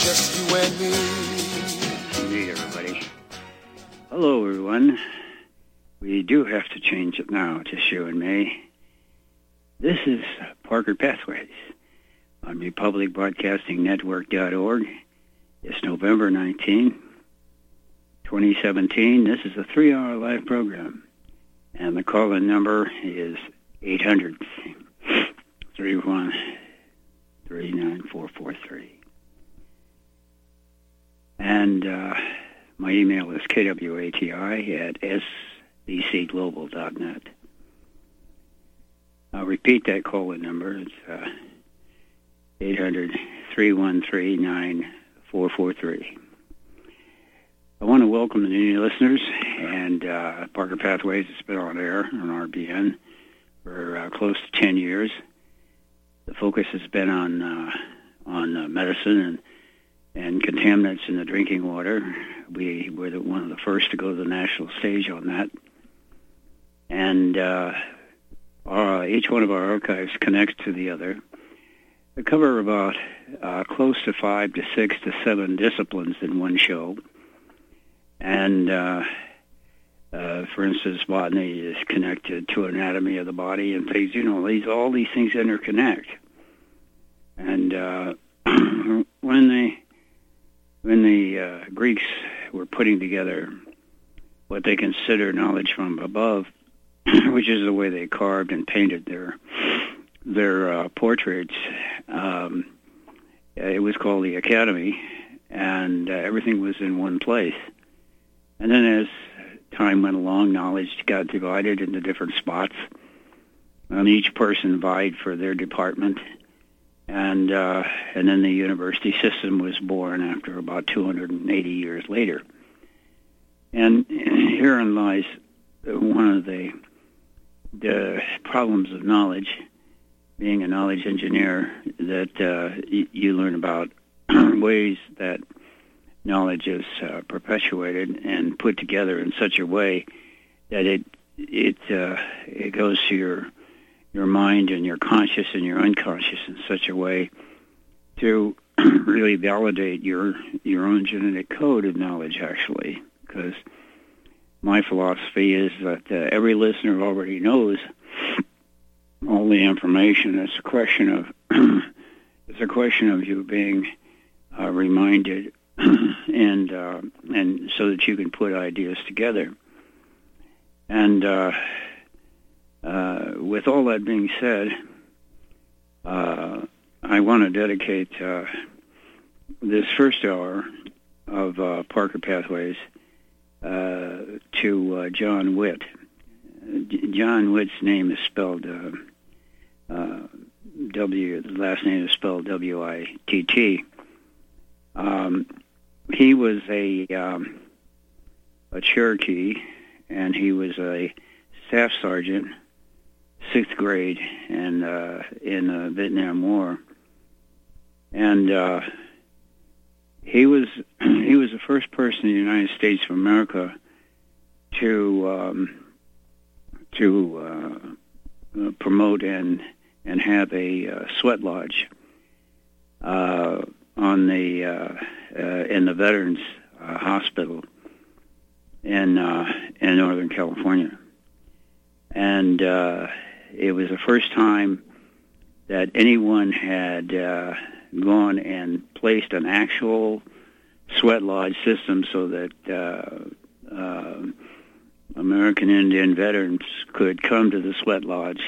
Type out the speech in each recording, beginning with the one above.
Just you and me. Hey, everybody. Hello, everyone. We do have to change it now, just you and me. This is Parker Pathways on RepublicBroadcastingNetwork.org. It's November 19, 2017. This is a three-hour live program, and the call-in number is 800 31 39443. And uh, my email is kwati at sbcglobal.net. I'll repeat that call-in number. It's uh, 800-313-9443. I want to welcome the new listeners, and uh, Parker Pathways has been on air on RBN for uh, close to 10 years. The focus has been on uh, on uh, medicine and and contaminants in the drinking water. We were the, one of the first to go to the national stage on that. And uh, our, each one of our archives connects to the other. They cover about uh, close to five to six to seven disciplines in one show. And uh, uh, for instance, botany is connected to anatomy of the body and things. You know, these all these things interconnect. And uh, when they when the uh, Greeks were putting together what they consider knowledge from above, which is the way they carved and painted their their uh, portraits, um, it was called the Academy, and uh, everything was in one place. And then as time went along, knowledge got divided into different spots, and each person vied for their department and uh, and then the university system was born after about 280 years later. And herein lies one of the the problems of knowledge. Being a knowledge engineer, that uh, you learn about ways that knowledge is uh, perpetuated and put together in such a way that it it uh, it goes to your your mind and your conscious and your unconscious in such a way to really validate your your own genetic code of knowledge actually. Because my philosophy is that uh, every listener already knows all the information. It's a question of it's a question of you being uh, reminded and uh, and so that you can put ideas together. And uh, with all that being said, uh, I want to dedicate uh, this first hour of uh, Parker Pathways uh, to uh, John Witt. John Witt's name is spelled W. The last name is spelled W I T T. Um, he was a um, a Cherokee, and he was a staff sergeant, sixth grade, and uh, in the Vietnam War. And uh, he was he was the first person in the United States of America to um, to uh, uh, promote and and have a uh, sweat lodge uh, on the uh, uh, in the Veterans uh, Hospital in uh, in Northern California, and uh, it was the first time that anyone had uh, gone and placed an actual sweat lodge system so that uh, uh, American Indian veterans could come to the sweat lodge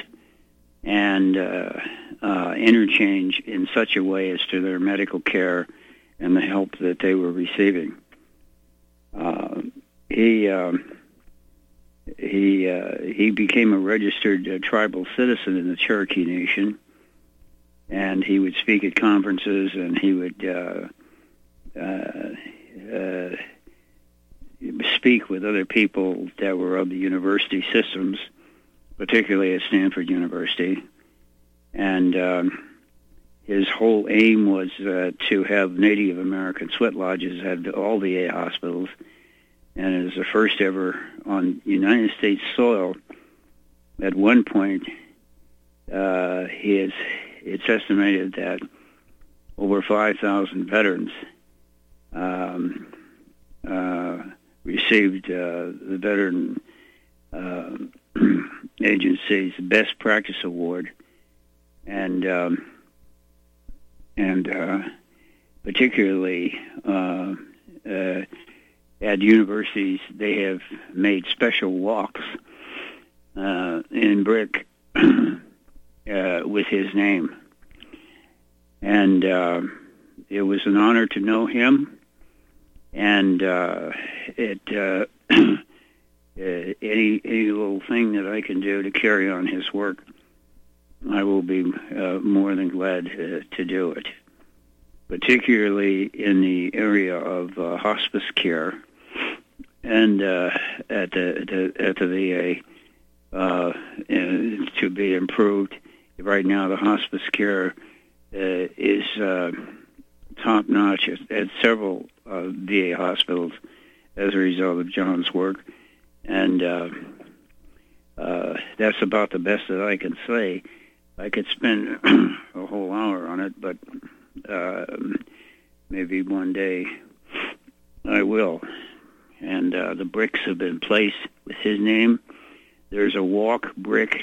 and uh, uh, interchange in such a way as to their medical care and the help that they were receiving. Uh, he um, he uh, he became a registered uh, tribal citizen in the Cherokee Nation, and he would speak at conferences, and he would uh, uh, uh, speak with other people that were of the university systems, particularly at Stanford University, and. Um, his whole aim was uh, to have Native American sweat lodges at all VA hospitals, and it is the first ever on United States soil. At one point, uh, it's estimated that over 5,000 veterans um, uh, received uh, the Veteran uh, Agency's Best Practice Award, and um, and uh, particularly uh, at universities, they have made special walks uh, in brick uh, with his name, and uh, it was an honor to know him. And uh, it uh, uh, any any little thing that I can do to carry on his work I will be more than glad to do it, particularly in the area of hospice care and uh, at the, the, at the VA uh, to be improved. Right now, the hospice care uh, is top notch at, at several VA hospitals as a result of John's work, and that's about the best that I can say. I could spend a whole hour on it, but uh, maybe one day I will. And uh, the bricks have been placed with his name. There's a walk brick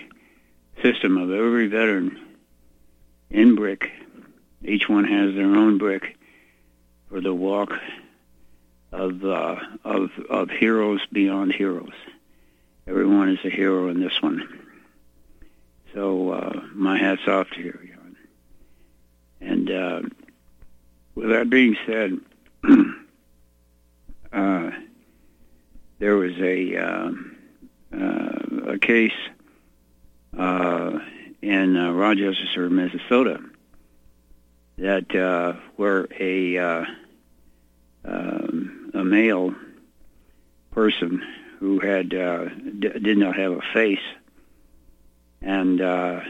system of every veteran in brick. Each one has their own brick for the walk of uh, of of heroes beyond heroes. Everyone is a hero in this one. So uh, my hat's off to you. And uh, with that being said, uh, there was a uh, uh, a case uh, in Rochester, Minnesota, that where a um, a male person who had d- did not have a face and uh,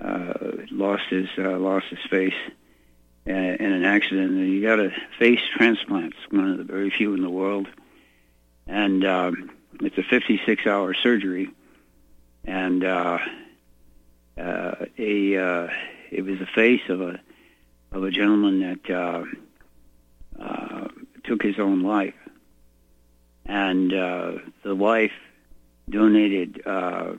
uh, lost his uh, lost his face in, an accident. And he got a face transplant, one of the very few in the world, and um, it's a 56-hour surgery, and uh, uh, a uh, it was the face of a of a gentleman that uh, uh, took his own life, and uh, the wife donated. Uh,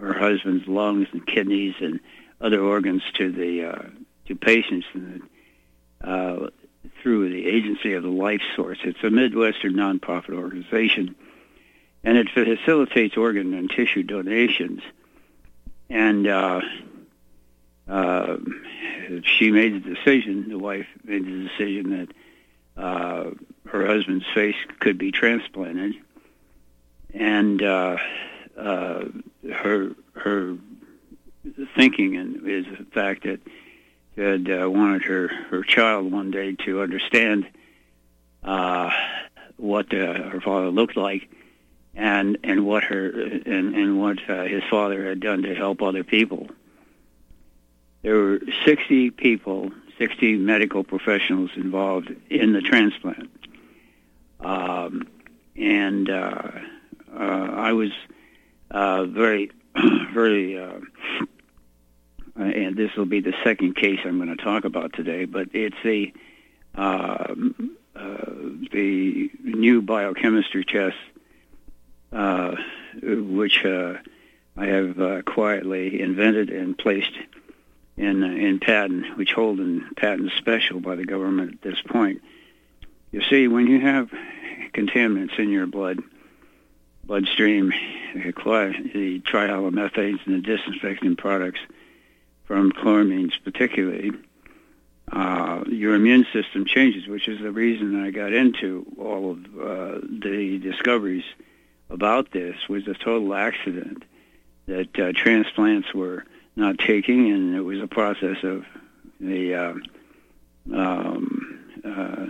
her husband's lungs and kidneys and other organs to the uh, to patients and, uh, through the agency of the Life Source. It's a Midwestern nonprofit organization, and it facilitates organ and tissue donations. And uh, uh, she made the decision. The wife made the decision that uh, her husband's face could be transplanted, and uh, uh, her her thinking and is the fact that had uh, wanted her her child one day to understand uh, what uh, her father looked like and and what her and and what uh, his father had done to help other people. There were 60 people, 60 medical professionals involved in the transplant, um, and uh, uh, I was uh, very, very. Uh, and this will be the second case I'm going to talk about today, but it's a um, uh, the new biochemistry test uh, which uh, I have uh, quietly invented and placed in in patent, which hold in patent special by the government at this point. You see, when you have contaminants in your blood bloodstream, the trihalomethanes and the disinfecting products from chloramines particularly, uh, your immune system changes, which is the reason I got into all of uh, the discoveries about this was a total accident that uh, transplants were not taking, and it was a process of the uh, um, uh,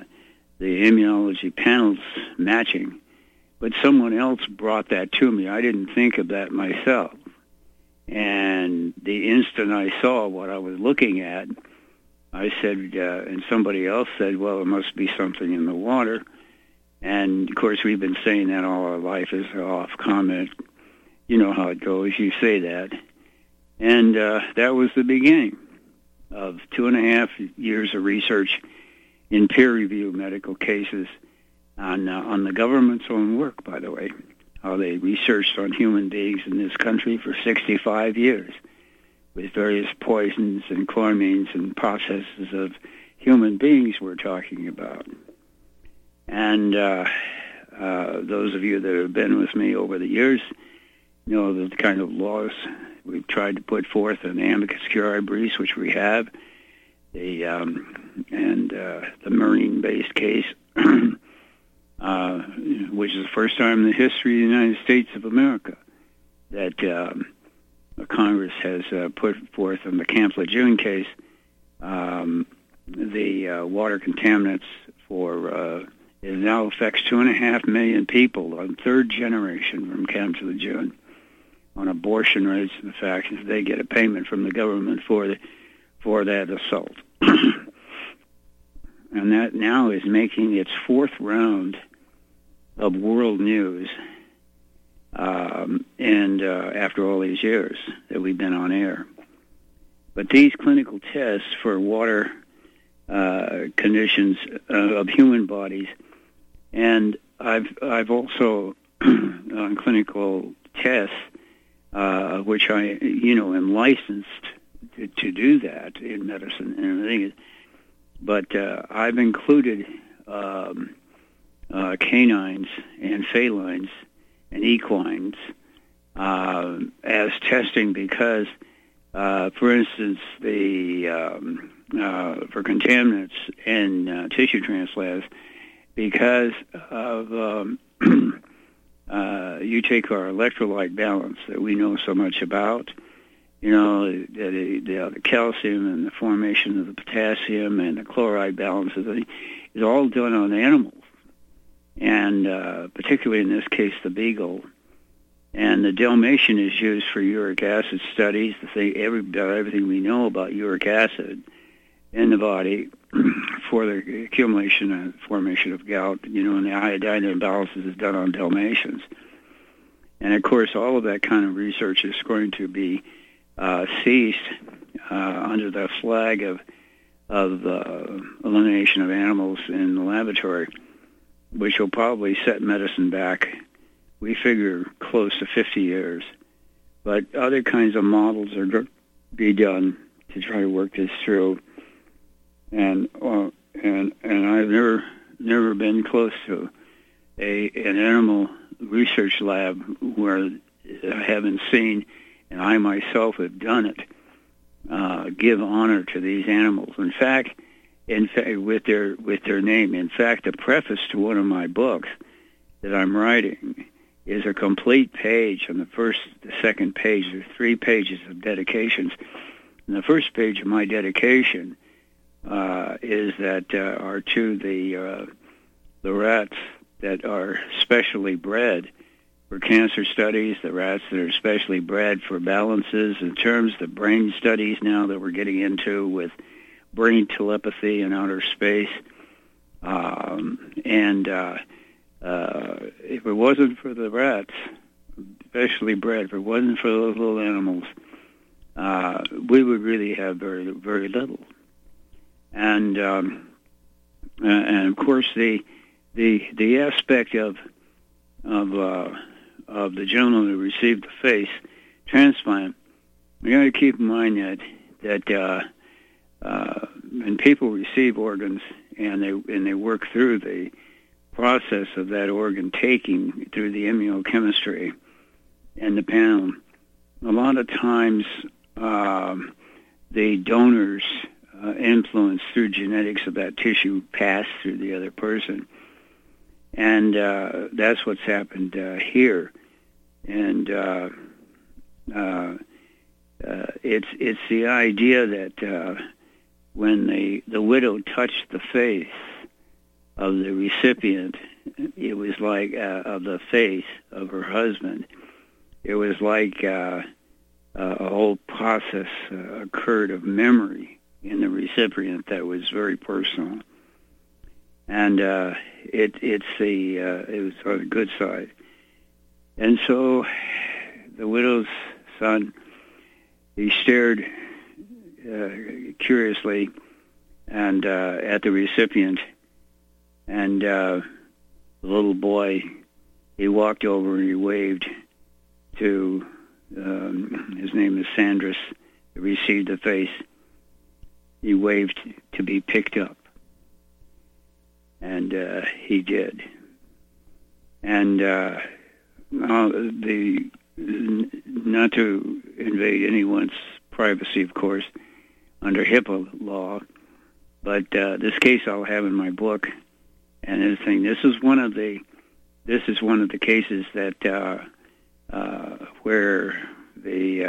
the immunology panels matching. But someone else brought that to me. I didn't think of that myself. And the instant I saw what I was looking at, I said, uh, and somebody else said, well, it must be something in the water. And of course, we've been saying that all our life an off comment. You know how it goes. You say that. And uh, that was the beginning of two and a half years of research in peer-reviewed medical cases on uh, on the government's own work, by the way, how they researched on human beings in this country for 65 years with various poisons and chloramines and processes of human beings we're talking about. And uh, uh, those of you that have been with me over the years know the kind of laws we've tried to put forth in the amicus curiae briefs, which we have, the um, and uh, the marine-based case, uh, which is the first time in the history of the United States of America that um, Congress has uh, put forth in the Camp Lejeune case um, the uh, water contaminants for uh, it now affects two and a half million people on third generation from Camp Lejeune on abortion rates and the fact that they get a payment from the government for the, for that assault. and that now is making its fourth round of world news. Um, and uh, after all these years that we've been on air. But these clinical tests for water uh, conditions uh, of human bodies and I've I've also on clinical tests, uh, which I you know am licensed to, to do that in medicine and everything. But uh, I've included um, uh, canines and felines and equines uh, as testing because, uh, for instance, the um, uh, for contaminants in uh, tissue transplants because of um, you take our electrolyte balance that we know so much about. You know, the, the, the calcium and the formation of the potassium and the chloride balance is all done on animals, and uh, particularly in this case, the beagle. And the Dalmatian is used for uric acid studies, to say every, everything we know about uric acid in the body for the accumulation and formation of gout, you know, and the iodine imbalances is done on Dalmatians. And of course, all of that kind of research is going to be uh, ceased uh, under the flag of of uh, elimination of animals in the laboratory, which will probably set medicine back. We figure close to 50 years, but other kinds of models are going to be done to try to work this through and uh, and and I've never never been close to a an animal research lab where I haven't seen, and I myself have done it. Uh, give honor to these animals. In fact, in fact, with their with their name. In fact, the preface to one of my books that I'm writing is a complete page on the first, the second page. There are three pages of dedications. And the first page of my dedication uh, is that uh, are to the uh, the rats that are specially bred for cancer studies, the rats that are specially bred for balances in terms of brain studies now that we're getting into with brain telepathy in outer space. Um, and uh, uh, if it wasn't for the rats, specially bred, if it wasn't for those little animals, uh, we would really have very, very little. And um, and of course the the the aspect of of uh, of the gentleman who received the face transplant, we got to keep in mind that that uh, uh, when people receive organs and they and they work through the process of that organ taking through the immunochemistry and the panel, a lot of times um, the donor's uh, influence through genetics of that tissue pass through the other person. And uh, that's what's happened uh, here. And uh, uh, uh, it's it's the idea that uh, when the the widow touched the face of the recipient, it was like of the face of her husband. It was like a whole process occurred of memory in the recipient that was very personal, and uh, it it's the uh, it was on the good side, and so the widow's son he stared uh, curiously and uh, at the recipient, and uh, the little boy he walked over and he waved to um, his name is Sandness, received the face. He waved to be picked up, and uh, he did. And uh, the not to invade anyone's privacy, of course, under HIPAA law, but uh, this case I'll have in my book, and this thing. This is one of the this is one of the cases that uh, uh, where the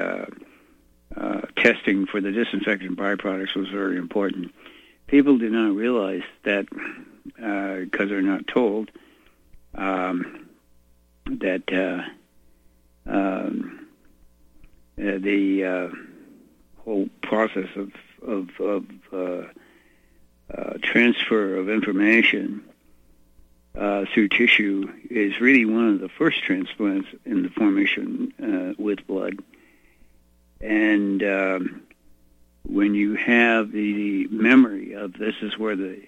uh, testing for the disinfectant byproducts was very important. People do not realize that because uh, they're not told um, that uh, um, uh, the whole process of of, of transfer of information uh, through tissue is really one of the first transplants in the formation uh, with blood. And um, when you have the memory of this is where the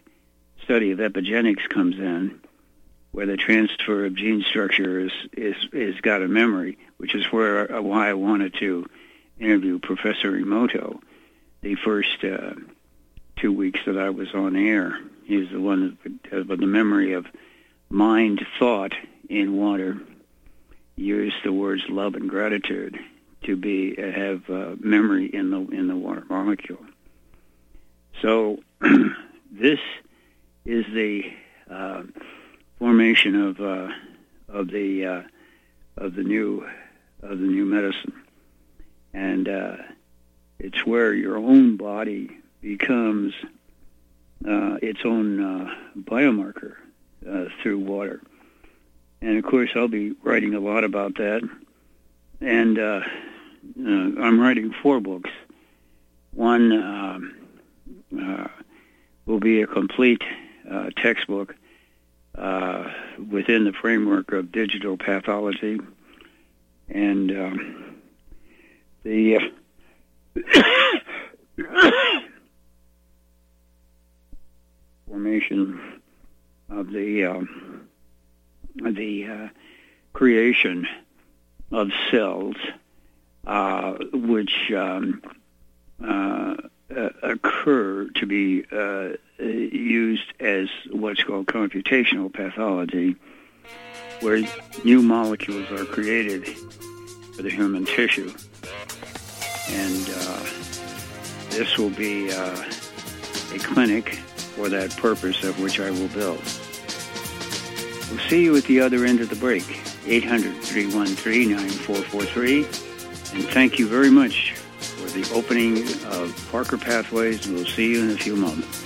study of epigenetics comes in, where the transfer of gene structure is is is got a memory, which is where uh, why I wanted to interview Professor Emoto the first uh, two weeks that I was on air. He's the one with the memory of mind thought in water use the words love and gratitude to be uh, have uh, memory in the in the water molecule. So this is the uh, formation of uh, of the uh, of the new of the new medicine, and uh, it's where your own body becomes its own biomarker uh, through water. And of course, I'll be writing a lot about that. And uh, uh, I'm writing four books. One um, uh, will be a complete uh, textbook uh, within the framework of digital pathology. And um, the formation of the um, the uh, creation of cells, uh, which um, uh, occur to be uh, used as what's called computational pathology, where new molecules are created for the human tissue, and uh, this will be uh, a clinic for that purpose of which I will build. We'll see you at the other end of the break. 800-313-9443. And thank you very much Uh, the opening of Parker Pathways. We'll see you in a few moments.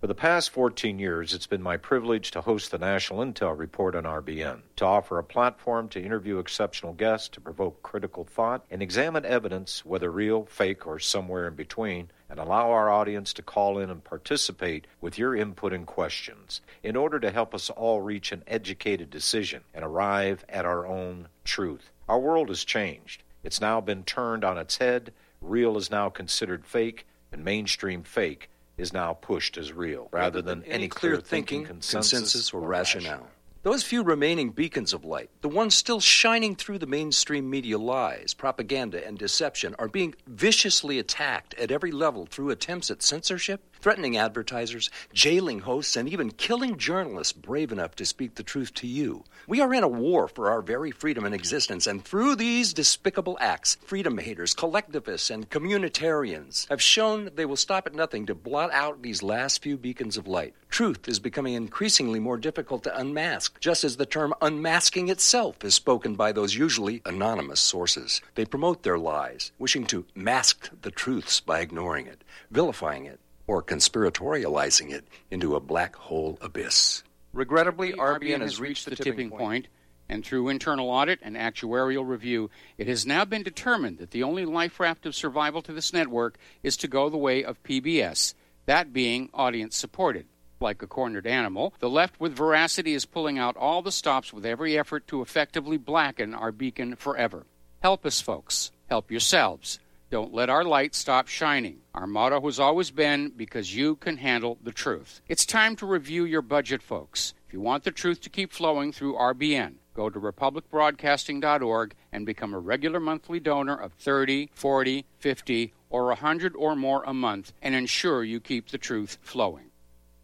For the past 14 years, it's been my privilege to host the National Intel Report on RBN, to offer a platform to interview exceptional guests, to provoke critical thought, and examine evidence, whether real, fake, or somewhere in between, and allow our audience to call in and participate with your input and questions in order to help us all reach an educated decision and arrive at our own truth. Our world has changed. It's now been turned on its head. Real is now considered fake, and mainstream fake is now pushed as real, rather than any, any clear thinking, consensus, consensus or, or rationale. rationale. Those few remaining beacons of light, the ones still shining through the mainstream media lies, propaganda, and deception, are being viciously attacked at every level through attempts at censorship, threatening advertisers, jailing hosts, and even killing journalists brave enough to speak the truth to you. We are in a war for our very freedom and existence, and through these despicable acts, freedom haters, collectivists, and communitarians have shown they will stop at nothing to blot out these last few beacons of light. Truth is becoming increasingly more difficult to unmask, just as the term unmasking itself is spoken by those usually anonymous sources. They promote their lies, wishing to mask the truths by ignoring it, vilifying it, or conspiratorializing it into a black hole abyss. Regrettably, RBN has reached the tipping point, and through internal audit and actuarial review, it has now been determined that the only life raft of survival to this network is to go the way of PBS, that being audience supported. Like a cornered animal, the left with veracity is pulling out all the stops with every effort to effectively blacken our beacon forever. Help us, folks. Help yourselves. Don't let our light stop shining. Our motto has always been because you can handle the truth. It's time to review your budget, folks. If you want the truth to keep flowing through RBN, go to republicbroadcasting.org and become a regular monthly donor of 30, 40, 50, or 100 or more a month and ensure you keep the truth flowing.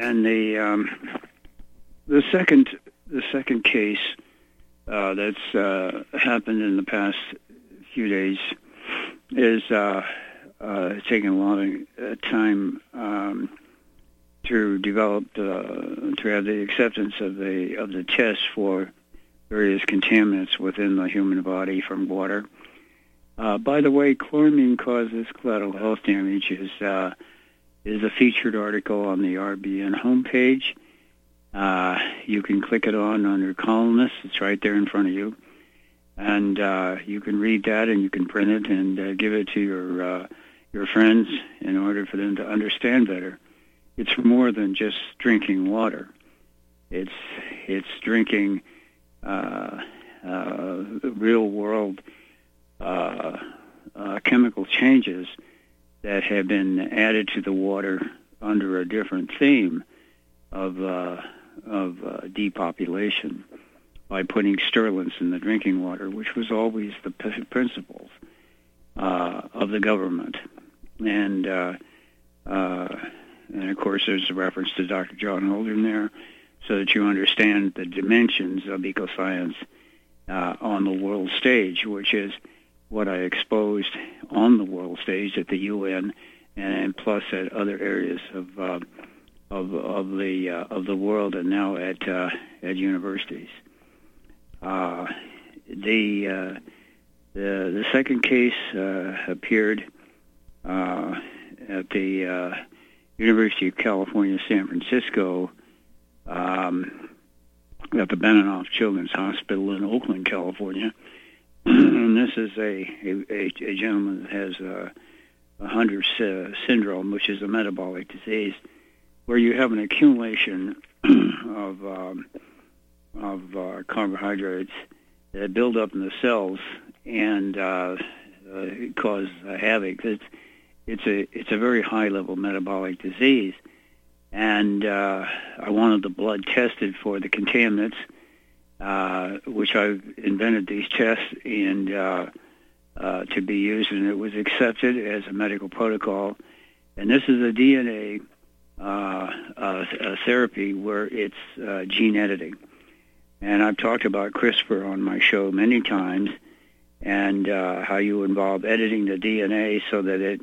And the um, the second the second case uh, that's uh, happened in the past few days is uh, uh, taking a of uh, time um, to develop uh, to have the acceptance of the of the test for various contaminants within the human body from water. By the way, chloramine causes collateral health damage is is a featured article on the RBN homepage. Uh, you can click it on under columnists. It's right there in front of you. And uh, you can read that and you can print it and uh, give it to your, uh, your friends in order for them to understand better. It's more than just drinking water. It's, it's drinking uh, uh, real world chemical changes that have been added to the water under a different theme of uh, of uh, depopulation by putting sterilants in the drinking water, which was always the p- principles uh, of the government. And uh, uh, and of course, there's a reference to Dr. John Holdren there, so that you understand the dimensions of ecoscience uh, on the world stage, which is what I exposed on the world stage at the UN and plus at other areas of uh, of of the uh, of the world, and now at uh, at universities. Uh, the uh, the the second case uh, appeared uh, at the uh, University of California, San Francisco, um, at the Benioff Children's Hospital in Oakland, California. And this is a, a, a gentleman that has a, a Hunter syndrome, which is a metabolic disease, where you have an accumulation of um, of uh, carbohydrates that build up in the cells and uh, uh, cause havoc. It's it's a it's a very high level metabolic disease, and uh, I wanted the blood tested for the contaminants, uh, which I've invented these tests and uh, uh, to be used, and it was accepted as a medical protocol. And this is a DNA uh, uh, a therapy where it's gene editing. And I've talked about CRISPR on my show many times, and how you involve editing the DNA so that it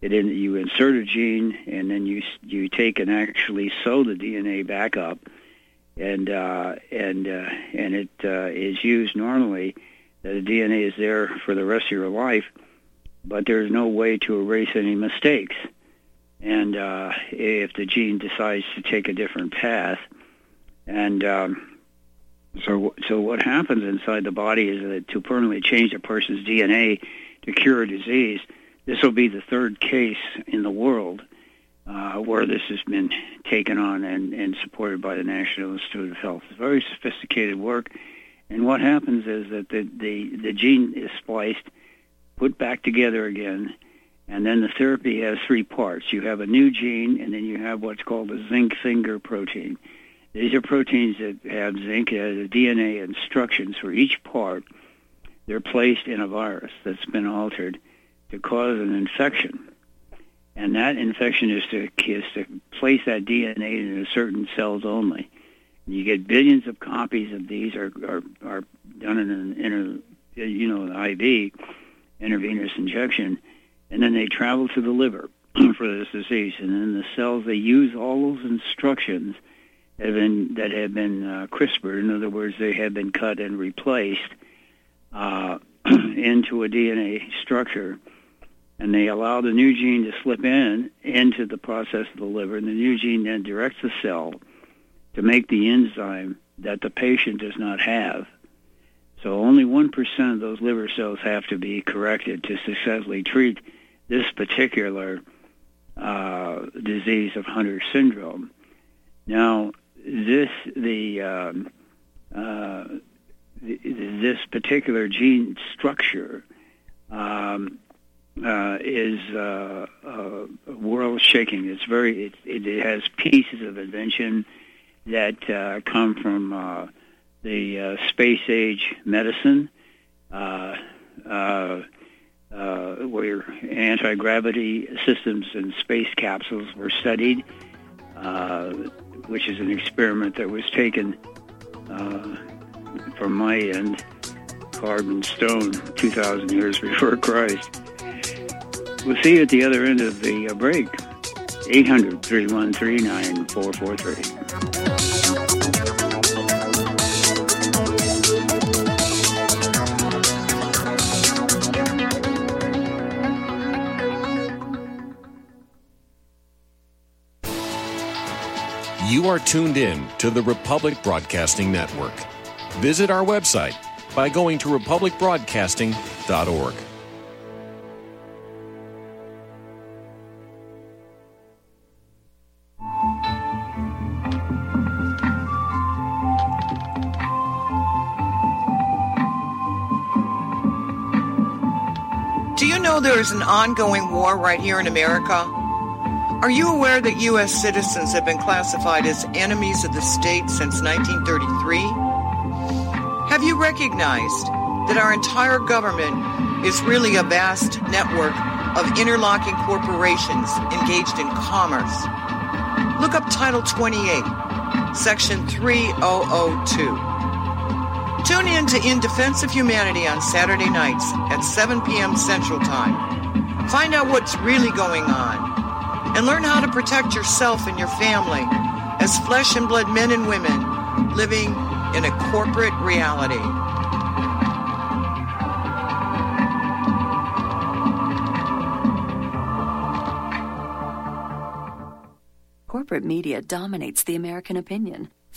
it in, you insert a gene and then you you take and actually sew the DNA back up, and uh, and uh, and it uh, is used normally. The DNA is there for the rest of your life, but there's no way to erase any mistakes. And uh, if the gene decides to take a different path, and um, so so what happens inside the body is that to permanently change a person's DNA to cure a disease this will be the third case in the world uh, where this has been taken on and, and supported by the National Institute of Health. It's very sophisticated work. And what happens is that the, the, the gene is spliced, put back together again, and then the therapy has three parts. You have a new gene, and then you have what's called a zinc finger protein. These are proteins that have zinc as a DNA instructions for each part. They're placed in a virus that's been altered to cause an infection. And that infection is to, is to place that DNA in certain cells only. And you get billions of copies of these are, are, are done in an you know, an IV, intravenous injection, and then they travel to the liver for this disease. And then the cells, they use all those instructions have been, that have been uh, CRISPR. In other words, they have been cut and replaced uh, into a DNA structure and they allow the new gene to slip in into the process of the liver, and the new gene then directs the cell to make the enzyme that the patient does not have. So only 1% of those liver cells have to be corrected to successfully treat this particular uh, disease of Hunter syndrome. Now, this the, um, uh, this particular gene structure um, uh, is uh, uh, world shaking. It's very it, it has pieces of invention that uh, come from uh, the uh, space age medicine, where anti gravity systems and space capsules were studied, which is an experiment that was taken from my end, carbon stone, 2,000 years before Christ. We'll see you at the other end of the uh, break. 800 313 You are tuned in to the Republic Broadcasting Network. Visit our website by going to republicbroadcasting.org. is an ongoing war right here in America? Are you aware that U.S. citizens have been classified as enemies of the state since 1933? Have you recognized that our entire government is really a vast network of interlocking corporations engaged in commerce? Look up Title 28, Section 3002. Tune in to In Defense of Humanity on Saturday nights at 7 p.m. Central Time. Find out what's really going on and learn how to protect yourself and your family as flesh and blood men and women living in a corporate reality. Corporate media dominates the American opinion.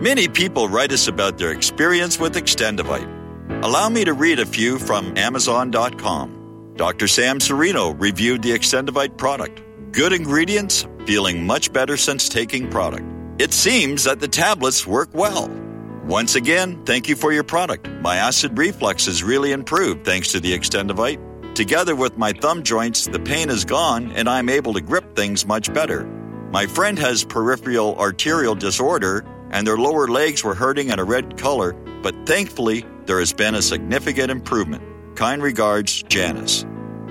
Many people write us about their experience with Extendovite. Allow me to read a few from Amazon.com. Dr. Sam Serino reviewed the Extendovite product. Good ingredients, feeling much better since taking product. It seems that the tablets work well. Once again, thank you for your product. My acid reflux has really improved thanks to the Extendovite. Together with my thumb joints, the pain is gone and I'm able to grip things much better. My friend has peripheral arterial disorder and their lower legs were hurting and a red color, but thankfully there has been a significant improvement. Kind regards, Janice.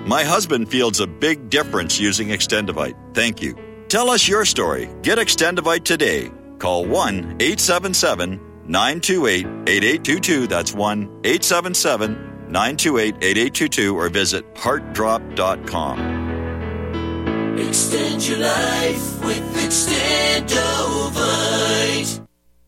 My husband feels a big difference using Extendovite. Thank you. Tell us your story. Get Extendovite today. Call 1 877 928 8822. That's 1 877 928 8822 or visit heartdrop.com. Extend your life with Extendovite.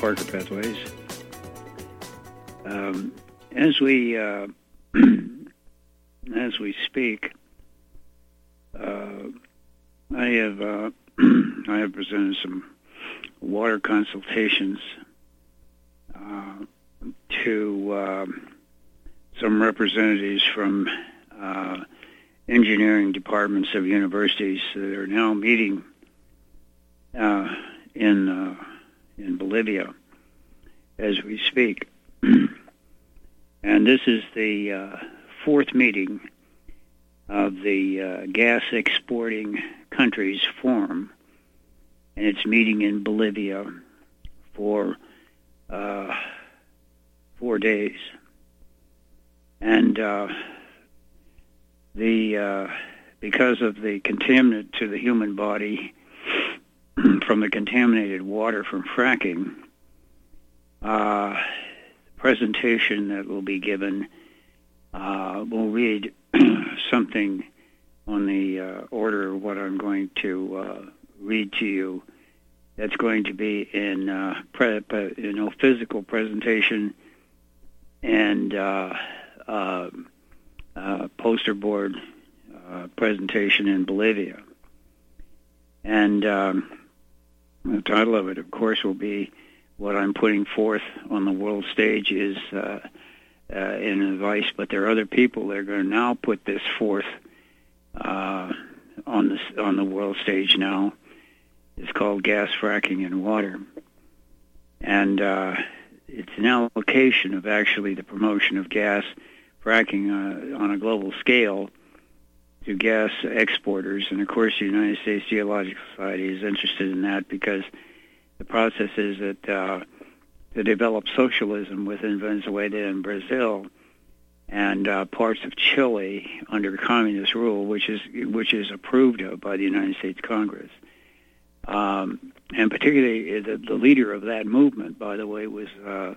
Parker Pathways. Um, as we uh, as we speak, uh, I have uh, I have presented some water consultations uh, to um, some representatives from uh, engineering departments of universities that are now meeting uh, in in Bolivia as we speak. and this is the uh, fourth meeting of the uh, Gas Exporting Countries Forum, and it's meeting in Bolivia for uh, four days. And uh, the uh, because of the contaminant to the human body from the contaminated water from fracking, uh, presentation that will be given uh, will read something on the uh, order of what I'm going to uh, read to you. That's going to be in uh, pre- pre- you know physical presentation and uh, uh, poster board presentation in Bolivia. And um, the title of it, of course, will be what I'm putting forth on the world stage is uh, uh, an advice, but there are other people that are going to now put this forth uh, on the on the world stage now. It's called gas fracking in water, and uh, it's an allocation of actually the promotion of gas fracking uh, on a global scale to gas exporters. And of course, the United States Geological Society is interested in that because the process is that uh, to develop socialism within Venezuela and Brazil and uh, parts of Chile under communist rule, which is which is approved of by the United States Congress. Um, and particularly uh, the, the, leader of that movement, by the way, was uh,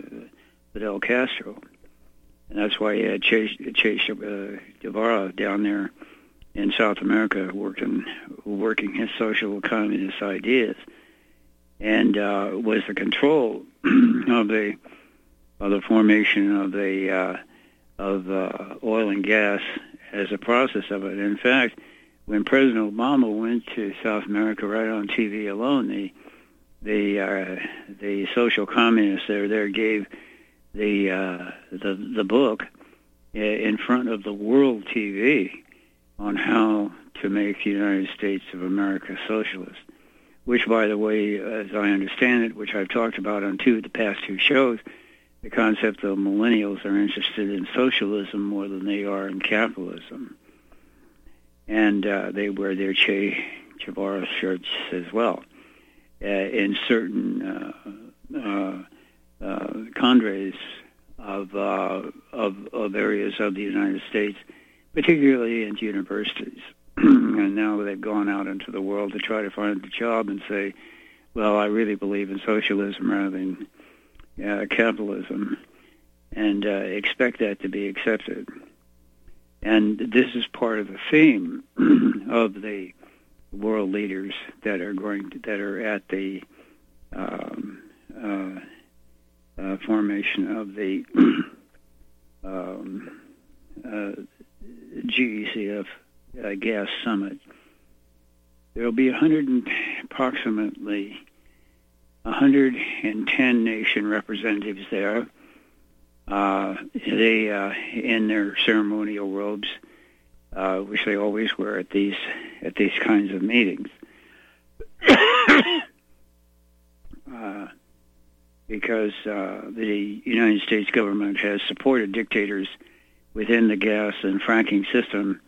Fidel Castro, and that's why he had Che, che uh, Guevara down there in South America working working his social communist ideas, and uh, was the control of the of the formation of the uh, of uh, oil and gas as a process of it. In fact, when President Obama went to South America, right on TV alone, the the uh, the social communists there there gave the uh, the the book in front of the world TV on how to make the United States of America socialist. Which, by the way, as I understand it, which I've talked about on two of the past two shows, the concept of millennials are interested in socialism more than they are in capitalism, and uh, they wear their Che Guevara shirts as well. Uh, in certain uh, uh, uh cadres of, uh, of of areas of the United States particularly in universities. and now they've gone out into the world to try to find a job and say, well, I really believe in socialism rather than uh, capitalism, and uh, expect that to be accepted. And this is part of the theme of the world leaders that are going to, that are at the um, uh, uh formation of the um, uh, GECF uh, gas summit. There will be 100 and, approximately 110 nation representatives there. Uh, they uh, in their ceremonial robes, uh, which they always wear at these at these kinds of meetings. Uh, because uh, the United States government has supported dictators within the gas and fracking system,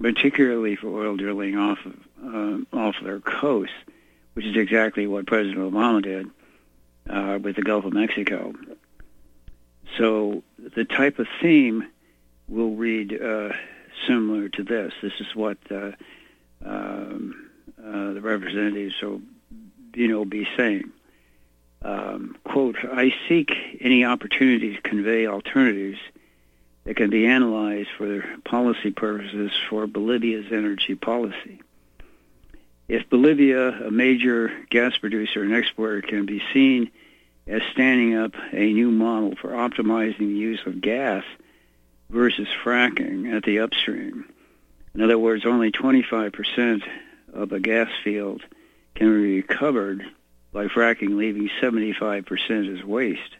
particularly for oil drilling off of, uh, off their coast, which is exactly what President Obama did uh, with the Gulf of Mexico. So the type of theme will read uh, similar to this. This is what um, uh, the representatives will, you know, be saying. Um, quote, I seek any opportunity to convey alternatives that can be analyzed for policy purposes for Bolivia's energy policy. If Bolivia, a major gas producer and exporter, can be seen as standing up a new model for optimizing the use of gas versus fracking at the upstream. In other words, only 25% of a gas field can be recovered by fracking, leaving 75% as waste.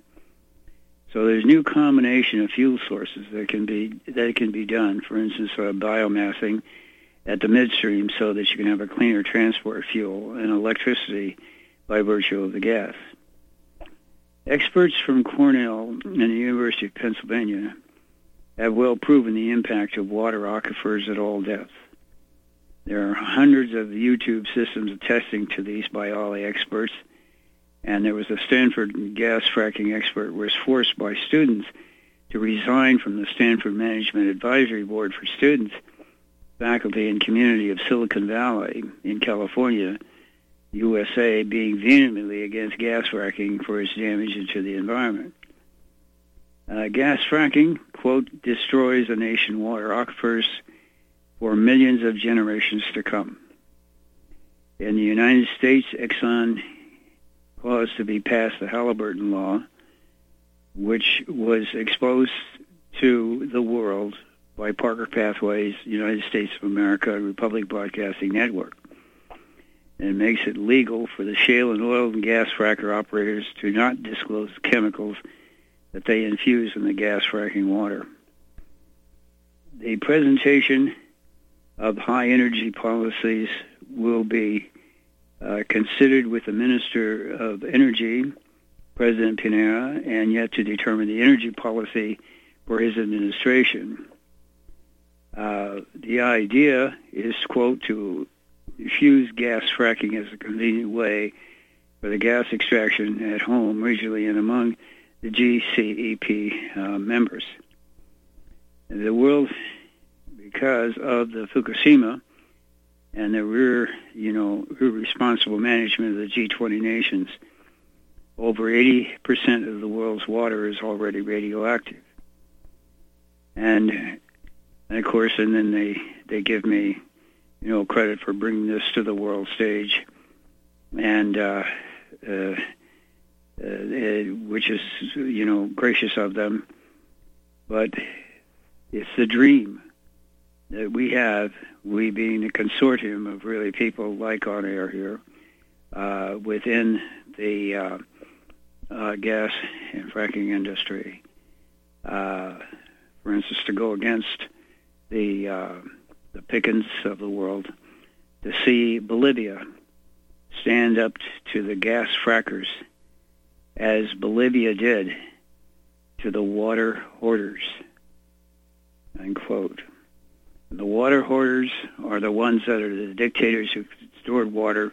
So there's new combination of fuel sources that can be that can be done. For instance, uh, biomassing at the midstream, so that you can have a cleaner transport fuel and electricity by virtue of the gas. Experts from Cornell and the University of Pennsylvania have well proven the impact of water aquifers at all depths. There are hundreds of YouTube systems attesting to these by all the experts and there was a Stanford gas fracking expert was forced by students to resign from the Stanford Management Advisory Board for students, faculty, and community of Silicon Valley in California, USA, being vehemently against gas fracking for its damage to the environment. Uh, gas fracking, quote, destroys a nation water aquifers for millions of generations to come. In the United States, Exxon caused to be passed the Halliburton Law, which was exposed to the world by Parker Pathways, United States of America, Republic Broadcasting Network. and makes it legal for the shale and oil and gas fracker operators to not disclose chemicals that they infuse in the gas fracking water. The presentation of high energy policies will be uh, considered with the Minister of Energy, President Pinera, and yet to determine the energy policy for his administration. Uh, the idea is, quote, to use gas fracking as a convenient way for the gas extraction at home, regionally, and among the GCEP uh, members. The world, because of the Fukushima and the rear, you know, irresponsible management of the G20 nations, over 80% of the world's water is already radioactive. And, and of course, and then they, they give me you know, credit for bringing this to the world stage, and uh, uh, uh, which is, you know, gracious of them. But it's the dream that we have, we being a consortium of really people like On Air here, uh, within the uh, uh, gas and fracking industry. Uh, for instance, to go against the uh, the Pickens of the world, to see Bolivia stand up to the gas frackers as Bolivia did to the water hoarders. Unquote. The water hoarders are the ones that are the dictators who stored water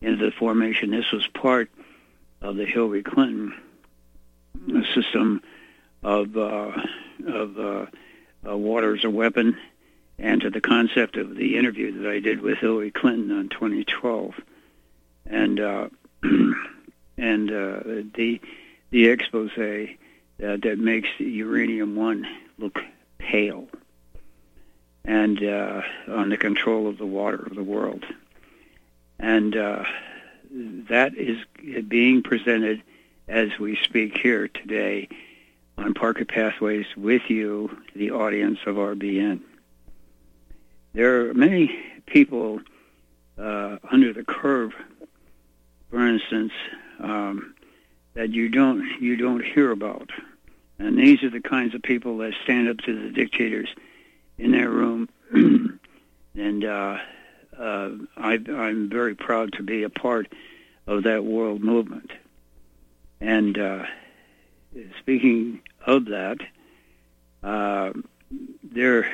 into the formation. This was part of the Hillary Clinton system of uh, of uh, uh, water as a weapon and to the concept of the interview that I did with Hillary Clinton on 2012, and uh, and uh, the the expose that, that makes uranium one look pale, and uh, on the control of the water of the world, and uh, that is being presented as we speak here today on Parker Pathways with you, the audience of RBN there are many people uh, under the curve, for instance, um, that you don't you don't hear about, and these are the kinds of people that stand up to the dictators in their room, and uh, uh, I, I'm very proud to be a part of that world movement. And uh, speaking of that, uh, there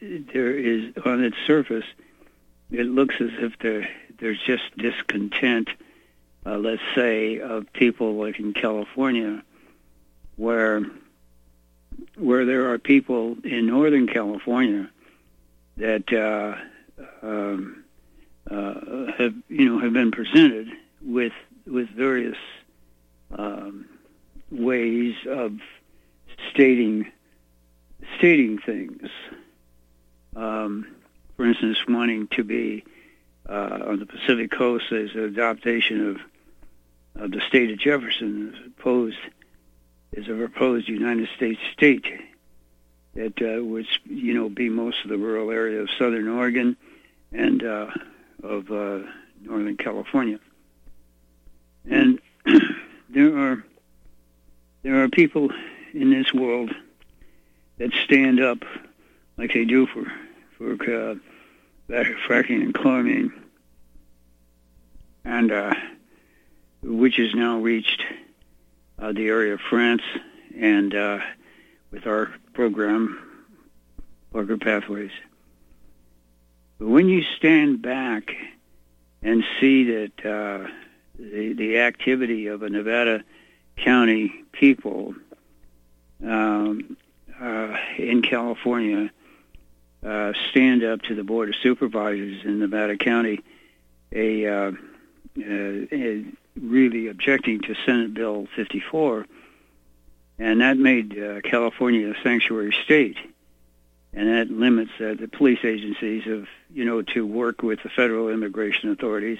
there is on its surface, it looks as if there there's just discontent. Uh, let's say of people like in California, where where there are people in Northern California that uh, um, uh, have you know have been presented with with various um, ways of stating stating things. Um, for instance, wanting to be uh, on the Pacific Coast as an adaptation of of the state of Jefferson as opposed as a proposed United States state that uh, would you know be most of the rural area of Southern Oregon and uh, of uh, Northern California. And there are there are people in this world that stand up like they do for for uh, fracking and chlorine, and uh, which has now reached uh, the area of France, and uh, with our program, Parker Pathways. But when you stand back and see that uh, the, the activity of a Nevada County people um, uh, in California uh, stand up to the Board of Supervisors in Nevada County, a, uh, a really objecting to Senate Bill 54, and that made uh, California a sanctuary state, and that limits uh, the police agencies of you know to work with the federal immigration authorities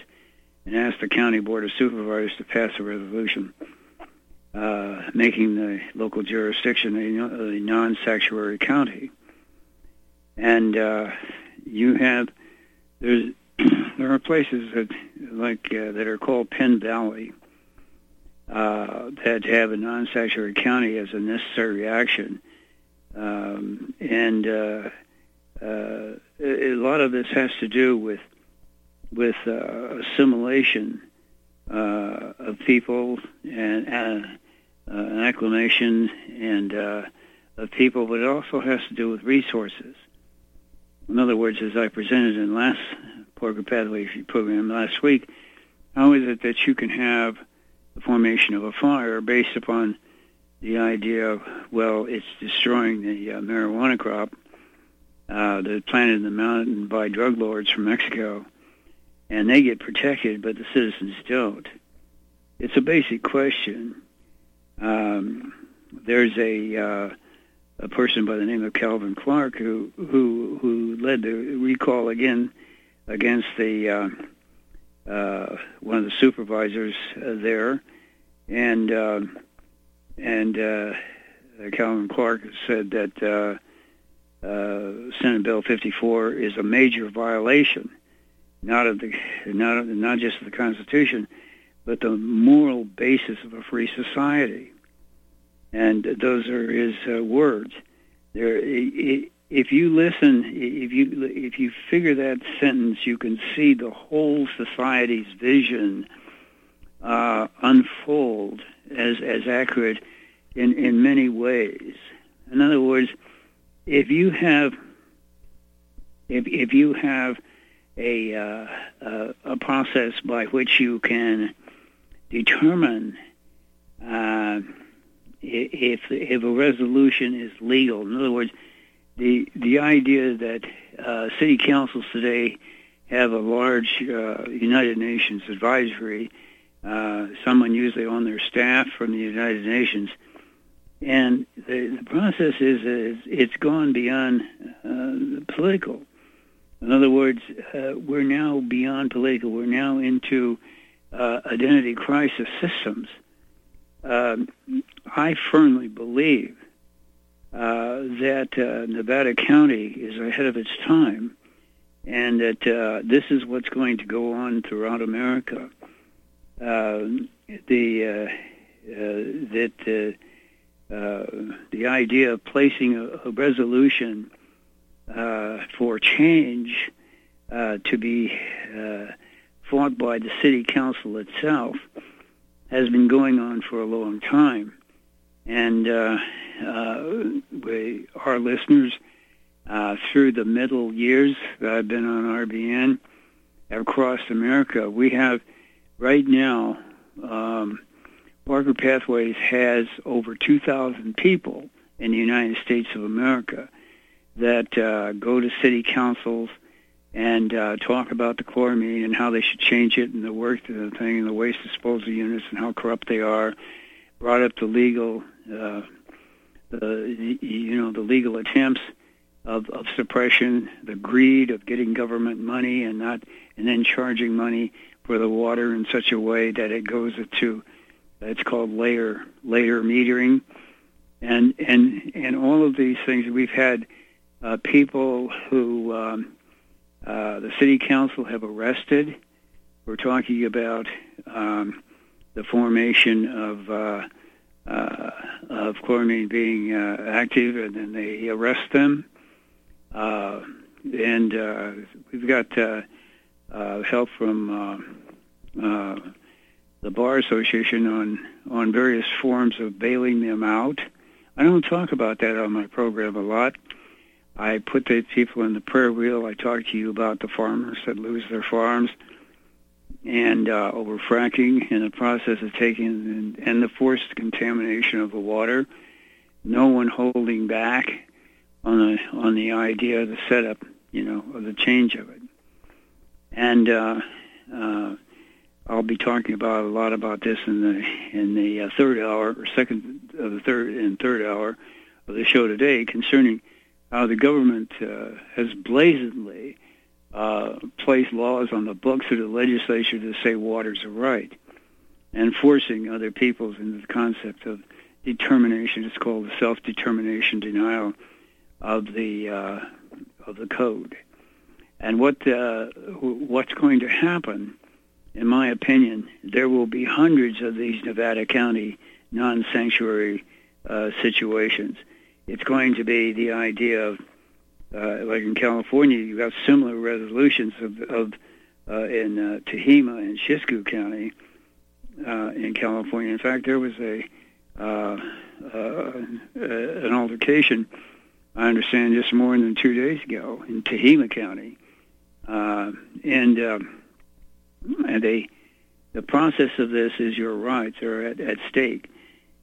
and ask the county board of supervisors to pass a resolution. Uh, making the local jurisdiction a, a non-sanctuary county and uh, you have there's there are places that like uh, that are called Penn Valley uh, that have a non-saturary county as a necessary reaction, um, and uh, uh, a lot of this has to do with with uh, assimilation uh, of people and uh, an acclimation and uh, of people, but it also has to do with resources. In other words, as I presented in last Parker Pathways program last week, how is it that you can have the formation of a fire based upon the idea of, well, it's destroying the uh, marijuana crop uh, that's planted in the mountain by drug lords from Mexico, and they get protected, but the citizens don't. It's a basic question. Um, there's a uh, a person by the name of Calvin Clark who who who led the recall again against the uh, uh, one of the supervisors uh, there, and uh, and uh, Calvin Clark said that Senate Bill 54 is a major violation, not of the not of, not just of the Constitution, but the moral basis of a free society. And those are his words. There, if you listen, if you if you figure that sentence, you can see the whole society's vision uh, unfold as as accurate in in many ways. In other words, if you have if if you have a uh, a, a process by which you can determine uh, if if a resolution is legal. In other words, the the idea that uh, city councils today have a large uh, United Nations advisory, uh, someone usually on their staff from the United Nations, and the, the process is, is it's gone beyond uh, political. In other words, uh, we're now beyond political. We're now into uh, identity crisis systems. Um, I firmly believe that uh, Nevada County is ahead of its time, and that uh, this is what's going to go on throughout America. Uh, the uh, uh, that the idea of placing a, a resolution for change to be fought by the city council itself has been going on for a long time. And uh, uh, we, our listeners, uh, through the middle years that I've been on RBN across America, we have right now, um, Parker Pathways has over 2,000 people in the United States of America that uh, go to city councils and uh, talk about the chloramine and how they should change it and the work of the thing and the waste disposal units and how corrupt they are. Brought up the legal, uh, the you know the legal attempts of, of suppression, the greed of getting government money and not and then charging money for the water in such a way that it goes to it's called layer layer metering, and and and all of these things we've had uh, people who um, uh, the city council have arrested. We're talking about um, the formation of uh, uh, of chloramine being uh, active, and then they arrest them. Uh, and uh, we've got help from the bar association on on various forms of bailing them out. I don't talk about that on my program a lot. I put the people in the prayer wheel. I talk to you about the farmers that lose their farms and uh, over fracking and the process of taking and, and the forced contamination of the water. No one holding back on the on the idea of the setup, you know, of the change of it. And uh, uh, I'll be talking about a lot about this in the in the uh, third hour or second of the third and third hour of the show today concerning how the government uh, has blatantly uh, placed laws on the books of the legislature to say water's a right, and forcing other peoples into the concept of determination. It's called the self-determination denial of the uh, of the code. And what uh, what's going to happen in my opinion, there will be hundreds of these Nevada County non-sanctuary uh, situations. It's going to be the idea of, uh, like in California, you have got similar resolutions of, of uh, in uh, Tehama and Siskiyou County uh, in California. In fact, there was a uh, uh, an altercation. I understand just more than two days ago in Tehama County, uh, and um, and they the process of this is your rights are at, at stake.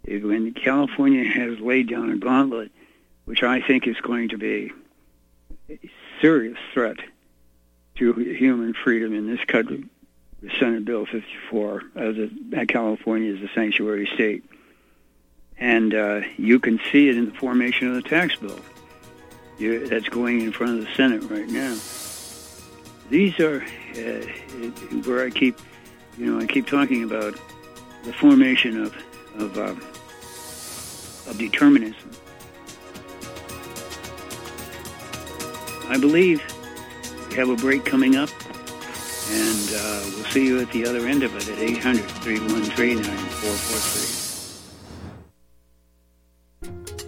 When California has laid down a gauntlet, which I think is going to be serious threat to human freedom in this country, the Senate Bill 54, as a, California is a sanctuary state. And uh, you can see it in the formation of the tax bill you, that's going in front of the Senate right now. These are uh, where I keep, you know, I keep talking about the formation of of, uh, of determinism. I believe we have a break coming up, and uh, we'll see you at the other end of it at 800 313 9443.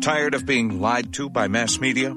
Tired of being lied to by mass media?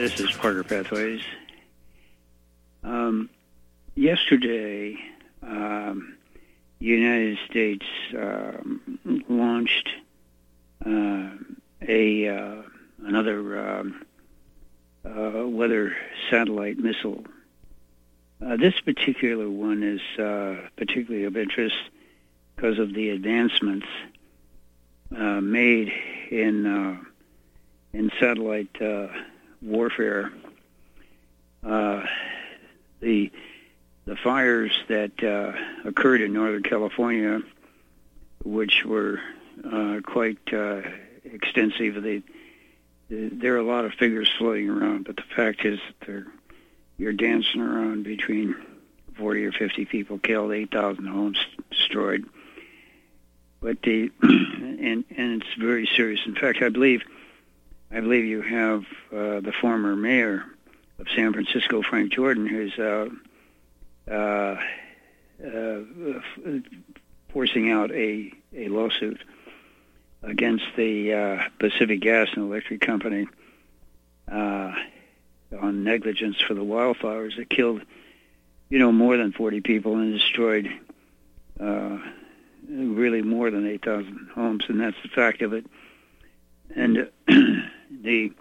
This is Parker Pathways. Um, yesterday, um, the United States um, launched uh, a uh, another um, uh, weather satellite missile. Uh, this particular one is uh, particularly of interest because of the advancements uh, made in in satellite warfare. Uh, the the fires that uh, occurred in Northern California, which were uh, quite uh, extensive, they, there are a lot of figures floating around, but the fact is that you're dancing around between 40 or 50 people killed, 8,000 homes destroyed. But the and and it's very serious. In fact, I believe I believe you have uh, the former mayor of San Francisco, Frank Jordan, who's uh, uh, uh, forcing out a, a lawsuit against the uh, Pacific Gas and Electric Company uh, on negligence for the wildfires that killed, you know, more than 40 people and destroyed uh, really more than 8,000 homes, and that's the fact of it. And the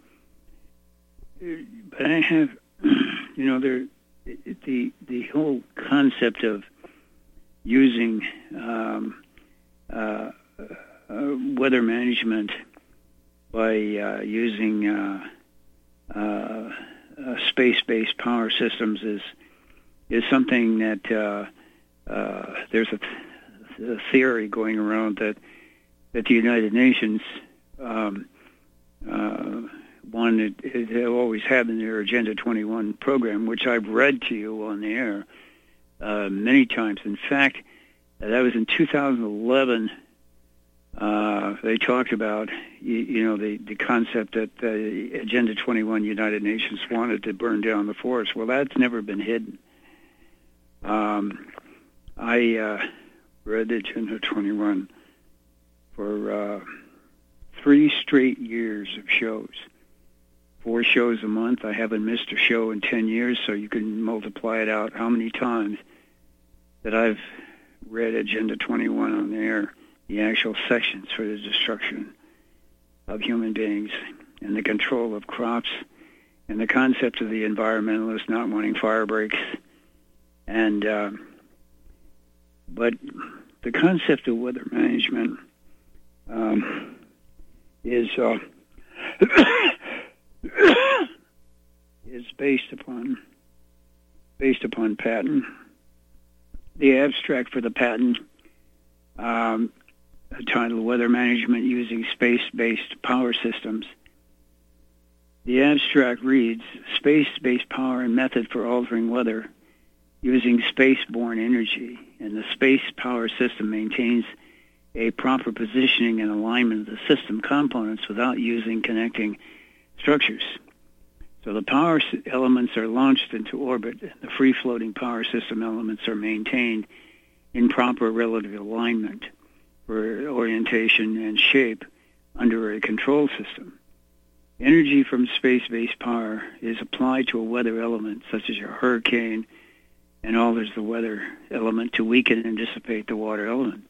but I have, you know, there the the whole concept of using um, uh, uh, weather management by uh, using uh, uh, uh, space-based power systems is is something that there's a, a, theory going around that that the United Nations um, one it, it always had in their Agenda 21 program, which I've read to you on the air uh, many times. In fact, that was in 2011. Uh, they talked about, you, you, know, the, the concept that the Agenda 21 United Nations wanted to burn down the forest. Well, that's never been hidden. Um, I uh, read the Agenda 21 for uh, three straight years of shows four shows a month. I haven't missed a show in 10 years, so you can multiply it out how many times that I've read Agenda 21 on the air, the actual sections for the destruction of human beings and the control of crops and the concept of the environmentalists not wanting fire breaks. And, uh, but the concept of weather management um, is uh, is based upon based upon patent. The abstract for the patent, um, titled "Weather Management Using Space-Based Power Systems." The abstract reads: Space-based power and method for altering weather using space-borne energy, and the space power system maintains a proper positioning and alignment of the system components without using connecting structures. So the power elements are launched into orbit. And the free-floating power system elements are maintained in proper relative alignment for orientation and shape under a control system. Energy from space-based power is applied to a weather element, such as a hurricane, and alters the weather element to weaken and dissipate the water element.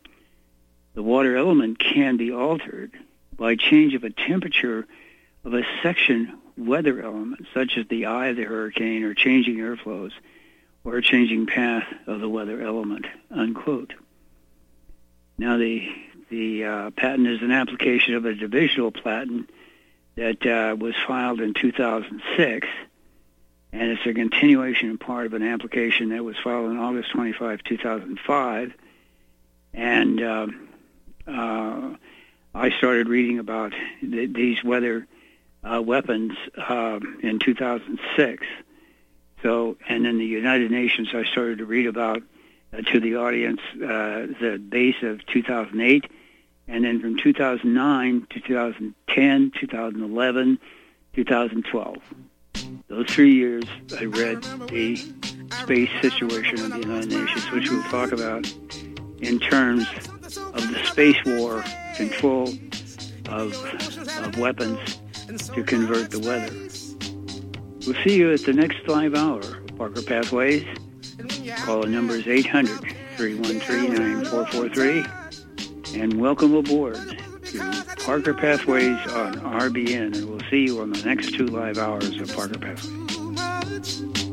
The water element can be altered by change of a temperature of a section weather element, such as the eye of the hurricane or changing airflows or changing path of the weather element, unquote. Now, the, the uh, patent is an application of a divisional patent that uh, was filed in 2006, and it's a continuation and part of an application that was filed on August 25, 2005. And uh, uh, I started reading about th- these weather uh, weapons uh, in 2006. So, and in the United Nations, I started to read about uh, to the audience uh, the base of 2008, and then from 2009 to 2010, 2011, 2012. Those three years, I read the space situation of the United Nations, which we'll talk about in terms of the space war, control of, of weapons, to convert the weather. We'll see you at the next live hour, Parker Pathways. Call the number is 800 313 9443. And welcome aboard to Parker Pathways on RBN. And we'll see you on the next two live hours of Parker Pathways.